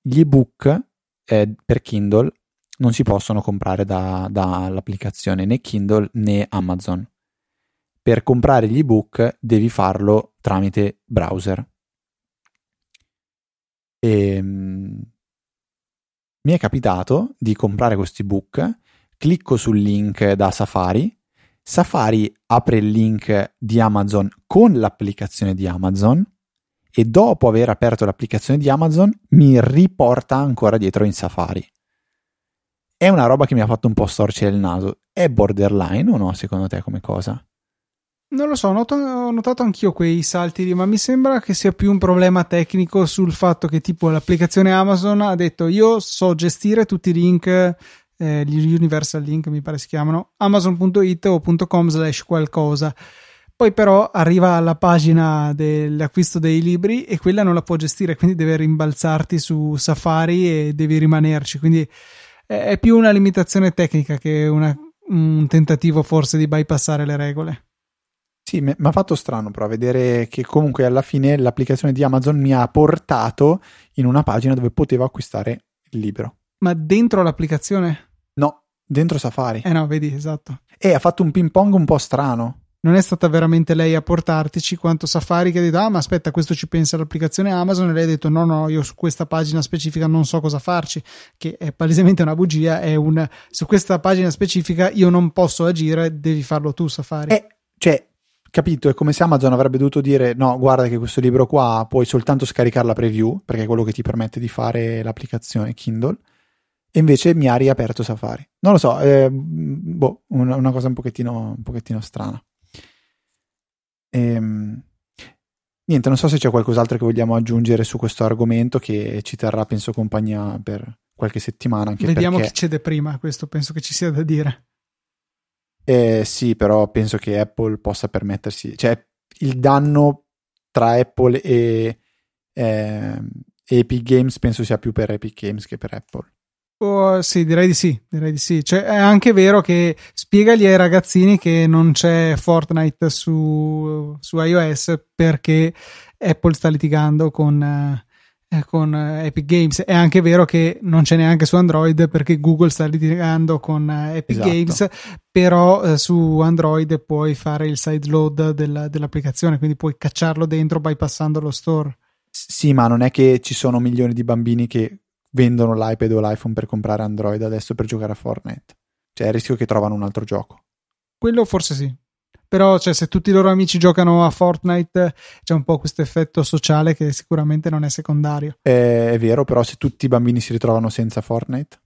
gli ebook eh, per Kindle non si possono comprare da, dall'applicazione né Kindle né Amazon. Per comprare gli ebook devi farlo tramite browser. E, ehm, mi è capitato di comprare questi ebook, clicco sul link da Safari, Safari apre il link di Amazon con l'applicazione di Amazon e dopo aver aperto l'applicazione di Amazon mi riporta ancora dietro in Safari. È una roba che mi ha fatto un po' storcere il naso. È borderline o no, secondo te, come cosa? Non lo so, noto, ho notato anch'io quei salti lì, ma mi sembra che sia più un problema tecnico sul fatto che tipo l'applicazione Amazon ha detto io so gestire tutti i link, eh, gli universal link mi pare si chiamano, amazon.it o .com slash qualcosa poi però arriva alla pagina dell'acquisto dei libri e quella non la può gestire, quindi deve rimbalzarti su Safari e devi rimanerci. Quindi è più una limitazione tecnica che una, un tentativo forse di bypassare le regole. Sì, mi ha fatto strano però vedere che comunque alla fine l'applicazione di Amazon mi ha portato in una pagina dove potevo acquistare il libro. Ma dentro l'applicazione? No, dentro Safari. Eh no, vedi, esatto. E ha fatto un ping pong un po' strano non è stata veramente lei a portartici quanto Safari che ha detto ah ma aspetta questo ci pensa l'applicazione Amazon e lei ha detto no no io su questa pagina specifica non so cosa farci che è palesemente una bugia è un su questa pagina specifica io non posso agire devi farlo tu Safari eh, cioè capito è come se Amazon avrebbe dovuto dire no guarda che questo libro qua puoi soltanto scaricare la preview perché è quello che ti permette di fare l'applicazione Kindle e invece mi ha riaperto Safari. Non lo so eh, boh, una, una cosa un pochettino, un pochettino strana Ehm, niente, non so se c'è qualcos'altro che vogliamo aggiungere su questo argomento che ci terrà, penso, compagnia per qualche settimana. Anche Vediamo perché... chi cede prima, questo penso che ci sia da dire. Eh, sì, però penso che Apple possa permettersi, cioè il danno tra Apple e eh, Epic Games penso sia più per Epic Games che per Apple. Oh, sì, direi di sì, direi di sì. Cioè, è anche vero che spiegagli ai ragazzini che non c'è Fortnite su, su iOS perché Apple sta litigando con, eh, con Epic Games. È anche vero che non c'è neanche su Android perché Google sta litigando con Epic esatto. Games, però eh, su Android puoi fare il sideload della, dell'applicazione, quindi puoi cacciarlo dentro bypassando lo store. Sì, ma non è che ci sono milioni di bambini che vendono l'iPad o l'iPhone per comprare Android adesso per giocare a Fortnite. Cioè, è il rischio che trovano un altro gioco. Quello forse sì. Però, cioè, se tutti i loro amici giocano a Fortnite, c'è un po' questo effetto sociale che sicuramente non è secondario. È, è vero, però se tutti i bambini si ritrovano senza Fortnite.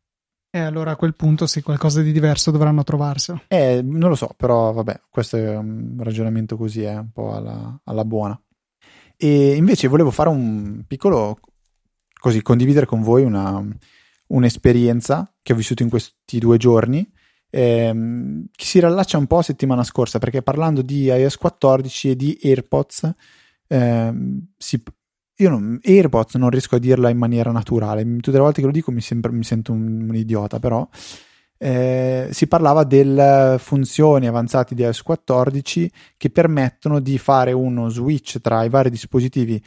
E allora a quel punto sì, qualcosa di diverso dovranno trovarselo. Eh, non lo so, però vabbè, questo è un ragionamento così, è eh, un po' alla, alla buona. E invece volevo fare un piccolo così condividere con voi una, un'esperienza che ho vissuto in questi due giorni ehm, che si rallaccia un po' a settimana scorsa perché parlando di iOS 14 e di AirPods ehm, si, io non, AirPods non riesco a dirla in maniera naturale. Tutte le volte che lo dico mi, sembra, mi sento un, un idiota però eh, si parlava delle funzioni avanzate di iOS 14 che permettono di fare uno switch tra i vari dispositivi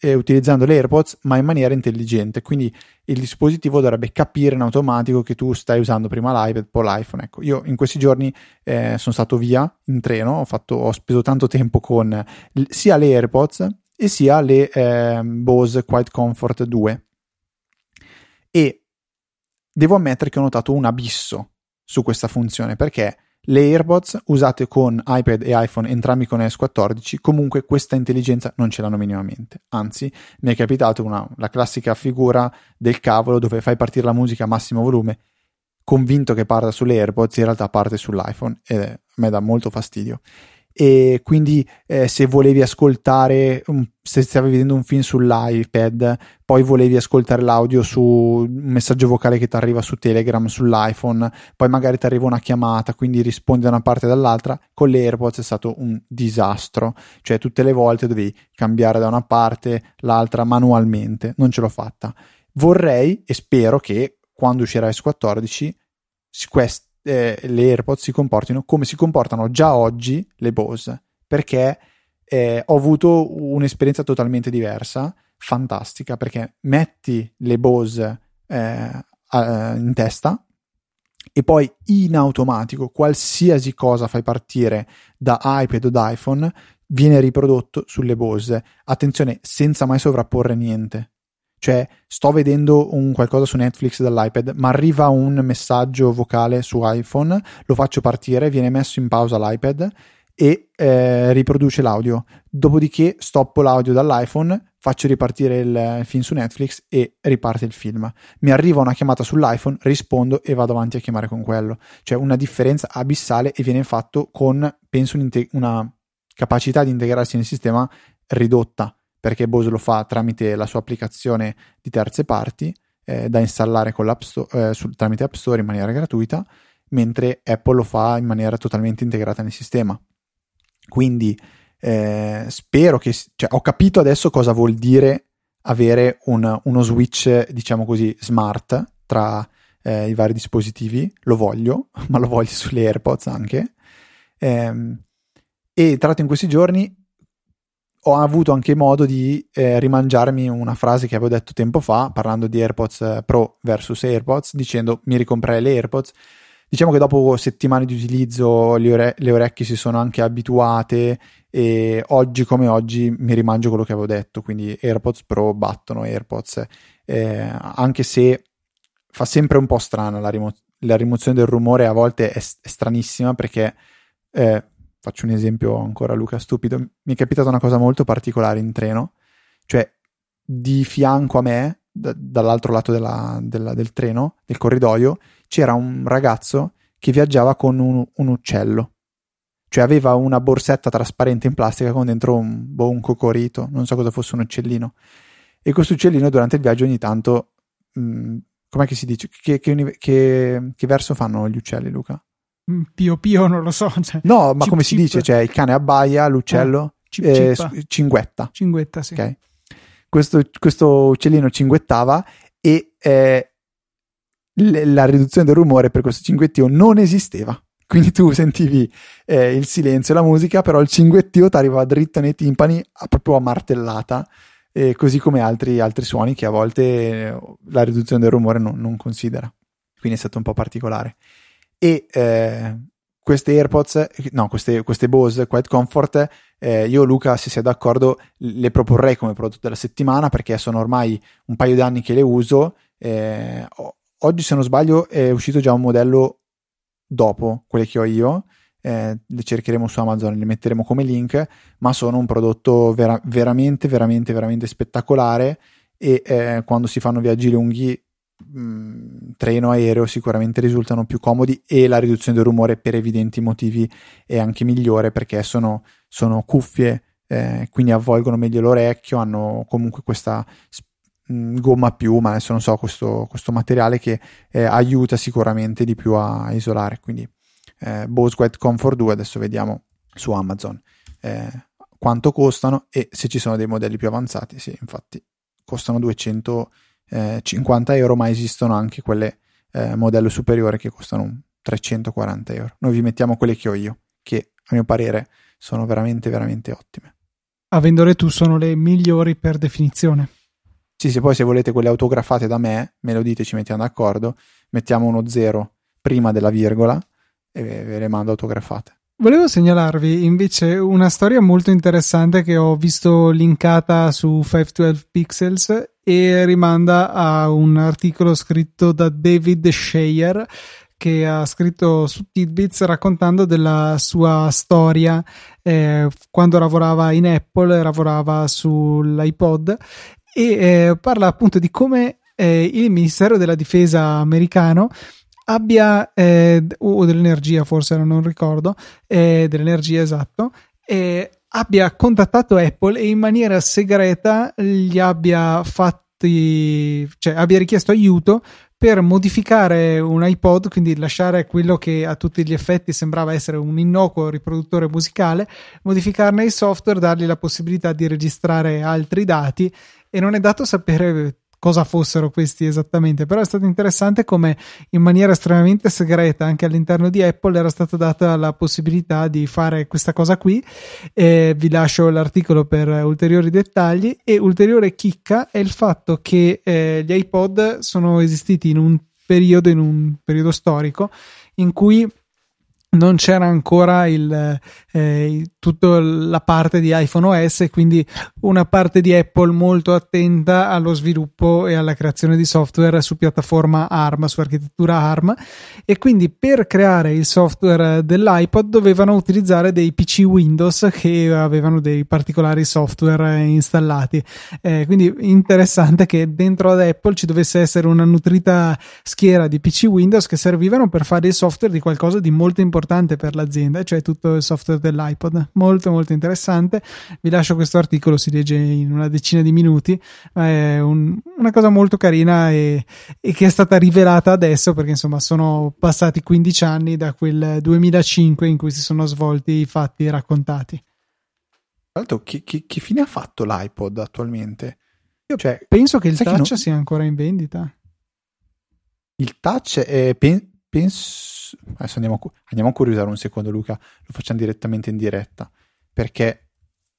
eh, utilizzando le AirPods ma in maniera intelligente. Quindi il dispositivo dovrebbe capire in automatico che tu stai usando prima l'iPad poi l'iPhone ecco. Io in questi giorni eh, sono stato via in treno ho, fatto, ho speso tanto tempo con sia le AirPods e sia le eh, Bose Quiet Comfort 2 e devo ammettere che ho notato un abisso su questa funzione perché le AirPods usate con iPad e iPhone, entrambi con iOS 14, comunque questa intelligenza non ce l'hanno minimamente. Anzi, mi è capitato una, la classica figura del cavolo dove fai partire la musica a massimo volume, convinto che parta sulle AirPods, in realtà parte sull'iPhone e a me dà molto fastidio e quindi eh, se volevi ascoltare, se stavi vedendo un film sull'iPad, poi volevi ascoltare l'audio su un messaggio vocale che ti arriva su Telegram, sull'iPhone, poi magari ti arriva una chiamata, quindi rispondi da una parte e dall'altra, con le AirPods è stato un disastro, cioè tutte le volte dovevi cambiare da una parte l'altra manualmente, non ce l'ho fatta. Vorrei e spero che quando uscirà S14 quest- eh, le AirPods si comportino come si comportano già oggi le Bose, perché eh, ho avuto un'esperienza totalmente diversa, fantastica, perché metti le Bose eh, in testa e poi in automatico qualsiasi cosa fai partire da iPad o da iPhone viene riprodotto sulle Bose. Attenzione, senza mai sovrapporre niente. Cioè, sto vedendo un qualcosa su Netflix dall'iPad, ma arriva un messaggio vocale su iPhone, lo faccio partire, viene messo in pausa l'iPad e eh, riproduce l'audio. Dopodiché stoppo l'audio dall'iPhone, faccio ripartire il film su Netflix e riparte il film. Mi arriva una chiamata sull'iPhone, rispondo e vado avanti a chiamare con quello. Cioè una differenza abissale e viene fatto con, penso, una capacità di integrarsi nel sistema ridotta perché Bose lo fa tramite la sua applicazione di terze parti eh, da installare Store, eh, sul, tramite App Store in maniera gratuita, mentre Apple lo fa in maniera totalmente integrata nel sistema. Quindi eh, spero che, cioè, ho capito adesso cosa vuol dire avere un, uno switch, diciamo così, smart tra eh, i vari dispositivi. Lo voglio, ma lo voglio sulle AirPods anche. Ehm, e tra l'altro in questi giorni ho avuto anche modo di eh, rimangiarmi una frase che avevo detto tempo fa, parlando di AirPods eh, Pro versus AirPods, dicendo mi ricomprerei le AirPods. Diciamo che dopo settimane di utilizzo le, ore- le orecchie si sono anche abituate e oggi come oggi mi rimangio quello che avevo detto, quindi AirPods Pro battono AirPods, eh, anche se fa sempre un po' strana la, rimo- la rimozione del rumore, a volte è, è stranissima perché eh, faccio un esempio ancora Luca stupido, mi è capitata una cosa molto particolare in treno, cioè di fianco a me, d- dall'altro lato della, della, del treno, del corridoio, c'era un ragazzo che viaggiava con un, un uccello. Cioè aveva una borsetta trasparente in plastica con dentro un, boh, un cocorito, non so cosa fosse un uccellino. E questo uccellino durante il viaggio ogni tanto, mh, mm, com'è che si dice? Che, che, che, che, verso fanno gli uccelli, Luca? Mm, pio pio, non lo so. Cioè, no, ma cip, come si dice? Cioè il cane abbaia, l'uccello eh, cip, eh, cinguetta. Cinguetta, sì. Okay. Questo, questo, uccellino cinguettava e eh, la riduzione del rumore per questo cinguettio non esisteva. Quindi tu sentivi eh, il silenzio e la musica, però il cinguettio ti arrivava dritto nei timpani, proprio a martellata, eh, così come altri, altri, suoni che a volte eh, la riduzione del rumore non, non, considera. Quindi è stato un po' particolare. E eh, queste AirPods, no, queste, queste Bose Quiet Comfort, eh, io Luca, se sei d'accordo, le proporrei come prodotto della settimana perché sono ormai un paio d'anni che le uso. Eh, oggi, se non sbaglio, è uscito già un modello dopo quelle che ho io. Eh, le cercheremo su Amazon, le metteremo come link, ma sono un prodotto vera- veramente, veramente, veramente spettacolare e eh, quando si fanno viaggi lunghi, treno, aereo, sicuramente risultano più comodi e la riduzione del rumore per evidenti motivi è anche migliore perché sono, sono cuffie, eh, quindi avvolgono meglio l'orecchio, hanno comunque questa gomma più, ma adesso non so, questo, questo materiale che eh, aiuta sicuramente di più a isolare. Quindi eh, Bose Quiet Comfort 2, adesso vediamo su Amazon eh, quanto costano e se ci sono dei modelli più avanzati. Sì, infatti costano 250 euro, ma esistono anche quelle eh, modello superiore che costano 340 euro. Noi vi mettiamo quelle che ho io, che a mio parere sono veramente, veramente ottime. Avendole tu sono le migliori per definizione. Sì, se poi se volete quelle autografate da me, me lo dite, ci mettiamo d'accordo, mettiamo uno zero prima della virgola e ve le mando autografate. Volevo segnalarvi invece una storia molto interessante che ho visto linkata su 512 Pixels e rimanda a un articolo scritto da David Sheyer che ha scritto su Tidbits raccontando della sua storia eh, quando lavorava in Apple, lavorava sull'iPod e eh, parla appunto di come eh, il Ministero della Difesa americano abbia, eh, o dell'energia forse non ricordo, eh, dell'energia esatto, abbia contattato Apple e in maniera segreta gli abbia fatti, cioè abbia richiesto aiuto per modificare un iPod, quindi lasciare quello che a tutti gli effetti sembrava essere un innocuo riproduttore musicale, modificarne il software, dargli la possibilità di registrare altri dati e non è dato sapere cosa fossero questi esattamente, però è stato interessante come in maniera estremamente segreta anche all'interno di Apple era stata data la possibilità di fare questa cosa qui. Eh, vi lascio l'articolo per ulteriori dettagli e ulteriore chicca è il fatto che eh, gli iPod sono esistiti in un periodo, in un periodo storico in cui non c'era ancora il, eh, tutta la parte di iPhone OS, quindi una parte di Apple molto attenta allo sviluppo e alla creazione di software su piattaforma ARM, su architettura ARM, e quindi per creare il software dell'iPod dovevano utilizzare dei PC Windows che avevano dei particolari software installati. Eh, quindi interessante che dentro ad Apple ci dovesse essere una nutrita schiera di PC Windows che servivano per fare il software di qualcosa di molto importante per l'azienda, cioè tutto il software dell'iPod. Molto molto interessante. Vi lascio questo articolo, si legge in una decina di minuti. È un, una cosa molto carina e, e, che è stata rivelata adesso perché insomma sono passati 15 anni da quel 2005 in cui si sono svolti i fatti raccontati. Tra l'altro, che, che, che fine ha fatto l'iPod attualmente? Io cioè, penso che il touch non... sia ancora in vendita. Il touch è, pen, penso adesso andiamo a, andiamo a curiosare un secondo Luca lo facciamo direttamente in diretta perché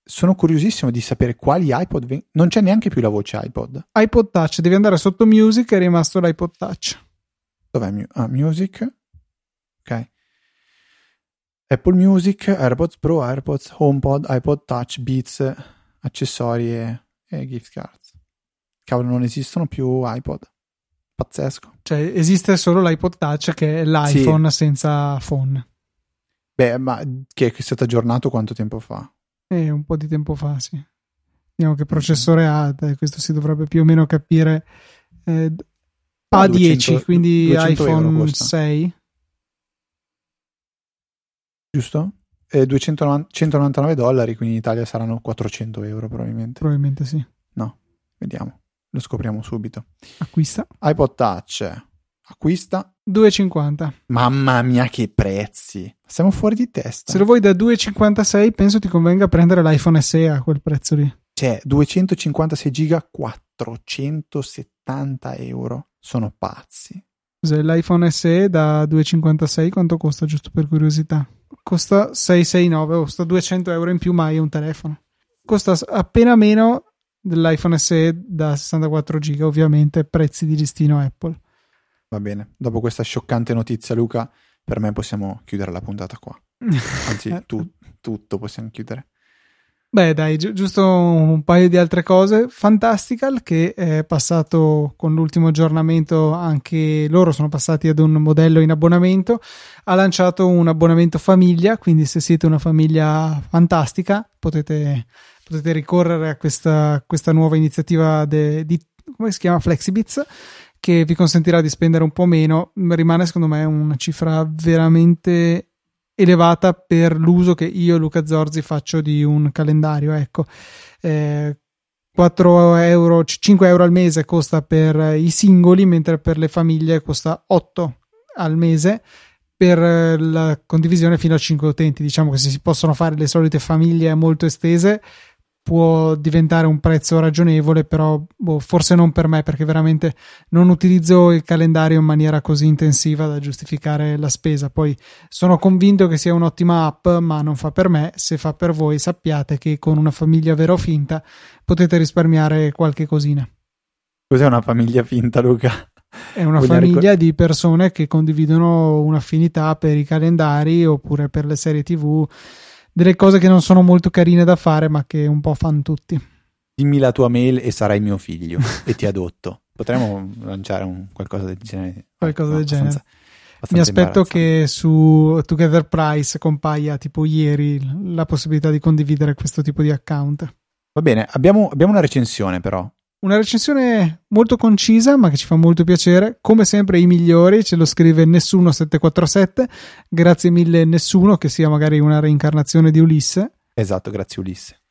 sono curiosissimo di sapere quali iPod ven- non c'è neanche più la voce iPod. iPod Touch devi andare sotto Music è rimasto l'iPod Touch. Dov'è mu- ah, Music? Ok. Apple Music AirPods Pro AirPods HomePod iPod Touch Beats accessori e, e gift cards. Cavolo non esistono più iPod pazzesco. Cioè, esiste solo l'iPod Touch che è l'iPhone sì. senza phone. Beh, ma che è stato aggiornato quanto tempo fa? Eh, un po' di tempo fa, sì. Vediamo che processore ha, questo si dovrebbe più o meno capire. Eh, A10, 200, quindi iPhone 6. Giusto? eh, 299 dollari, quindi in Italia saranno 400 euro probabilmente. Probabilmente sì. No, vediamo, lo scopriamo subito. Acquista. iPod Touch, acquista 2,50. Mamma mia che prezzi, siamo fuori di testa. Se lo vuoi da 2,56 penso ti convenga prendere l'iPhone SE a quel prezzo lì. Cioè, 256 giga, 470 euro. Sono pazzi. Cos'è l'iPhone SE da 2,56 quanto costa giusto per curiosità? Costa 669, costa 200 euro in più ma è un telefono. Costa appena meno dell'iPhone SE da 64 giga, ovviamente prezzi di listino Apple. Va bene, dopo questa scioccante notizia Luca, per me possiamo chiudere la puntata qua. Anzi, tu, tutto possiamo chiudere. Beh, dai, gi- giusto un paio di altre cose. Fantastical, che è passato con l'ultimo aggiornamento, anche loro sono passati ad un modello in abbonamento. Ha lanciato un abbonamento famiglia, quindi se siete una famiglia fantastica potete, potete ricorrere a questa, questa nuova iniziativa de- di, come si chiama, Flexibits che vi consentirà di spendere un po' meno. Rimane secondo me una cifra veramente elevata per l'uso che io e Luca Zorzi faccio di un calendario. Ecco, eh, 4 euro, 5 euro al mese costa per i singoli, mentre per le famiglie costa 8 al mese per la condivisione fino a 5 utenti. Diciamo che si possono fare le solite famiglie molto estese, può diventare un prezzo ragionevole, però boh, forse non per me perché veramente non utilizzo il calendario in maniera così intensiva da giustificare la spesa. Poi sono convinto che sia un'ottima app, ma non fa per me. Se fa per voi, sappiate che con una famiglia vera o finta potete risparmiare qualche cosina. Cos'è una famiglia finta, Luca? È una Vogliamo famiglia di persone che condividono un'affinità per i calendari oppure per le serie TV delle cose che non sono molto carine da fare, ma che un po' fanno tutti. Dimmi la tua mail e sarai mio figlio e ti adotto. Potremmo lanciare un qualcosa del genere. Qualcosa No, del genere. abbastanza- Mi aspetto che su Together Price compaia tipo ieri la possibilità di condividere questo tipo di account. Va bene, abbiamo, abbiamo una recensione però. Una recensione molto concisa, ma che ci fa molto piacere. Come sempre, i migliori ce lo scrive Nessuno747. Grazie mille, Nessuno, che sia magari una reincarnazione di Ulisse. Esatto, grazie Ulisse.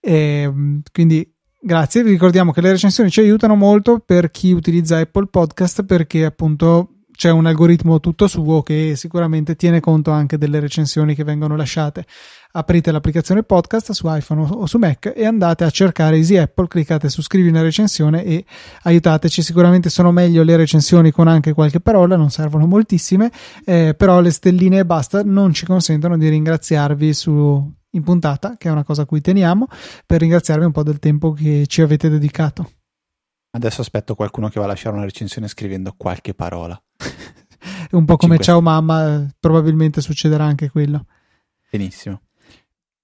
E, mh, quindi grazie. Vi ricordiamo che le recensioni ci aiutano molto per chi utilizza Apple Podcast perché appunto c'è un algoritmo tutto suo che sicuramente tiene conto anche delle recensioni che vengono lasciate. Aprite l'applicazione podcast su iPhone o- su Mac e andate a cercare Easy Apple, cliccate su scrivi una recensione e aiutateci. Sicuramente sono meglio le recensioni con anche qualche parola, non servono moltissime, eh, però le stelline e basta non ci consentono di ringraziarvi su, in puntata, che è una cosa a cui teniamo, per ringraziarvi un po' del tempo che ci avete dedicato. Adesso aspetto qualcuno che va a lasciare una recensione scrivendo qualche parola. Un po' come ciao mamma, eh, probabilmente succederà anche quello. Benissimo.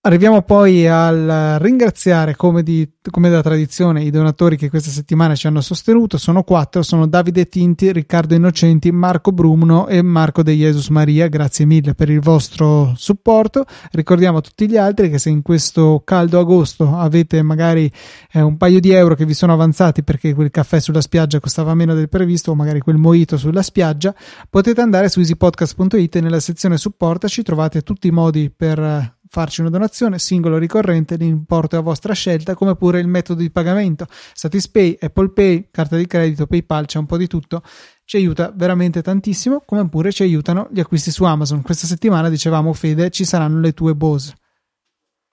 Arriviamo poi al ringraziare, come, di- come da tradizione, i donatori che questa settimana ci hanno sostenuto. Sono quattro: sono Davide Tinti, Riccardo Innocenti, Marco Brumno e Marco De Jesus Maria. Grazie mille per il vostro supporto. Ricordiamo a tutti gli altri che se in questo caldo agosto avete magari eh, un paio di euro che vi sono avanzati perché quel caffè sulla spiaggia costava meno del previsto, o magari quel mojito sulla spiaggia, potete andare su easypodcast.it e nella sezione supportaci trovate tutti i modi per eh, farci una donazione singolo ricorrente, l'importo è a vostra scelta, come pure il metodo di pagamento. Satispay, Apple Pay, carta di credito, PayPal, c'è un po' di tutto. Ci aiuta veramente tantissimo, come pure ci aiutano gli acquisti su Amazon. Questa settimana dicevamo Fede, ci saranno le tue Bose.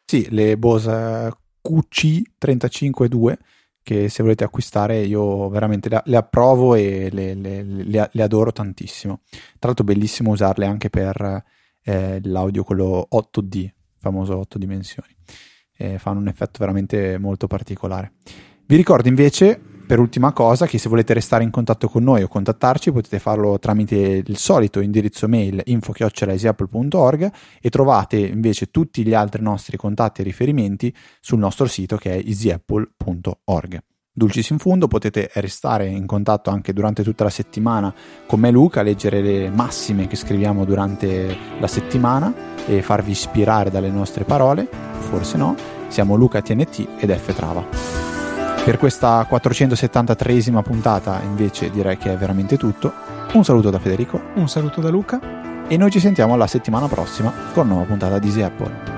Sì, le Bose QC352 che se volete acquistare io veramente le, le approvo e le, le- le- le adoro tantissimo. Tra l'altro bellissimo usarle anche per eh, l'audio quello 8D, famoso 8 dimensioni. Eh, fanno un effetto veramente molto particolare. Vi ricordo invece, per ultima cosa, che se volete restare in contatto con noi o contattarci potete farlo tramite il solito indirizzo mail info-easyapple.org e trovate invece tutti gli altri nostri contatti e riferimenti sul nostro sito che è easyapple.org. Dulcis in fundo, potete restare in contatto anche durante tutta la settimana con me e Luca, leggere le massime che scriviamo durante la settimana e farvi ispirare dalle nostre parole, forse no. Siamo Luca TNT ed F Trava. Per questa 473esima puntata invece direi che è veramente tutto. Un saluto da Federico Un saluto da Luca. e noi ci sentiamo la settimana prossima con nuova puntata di Easy Apple.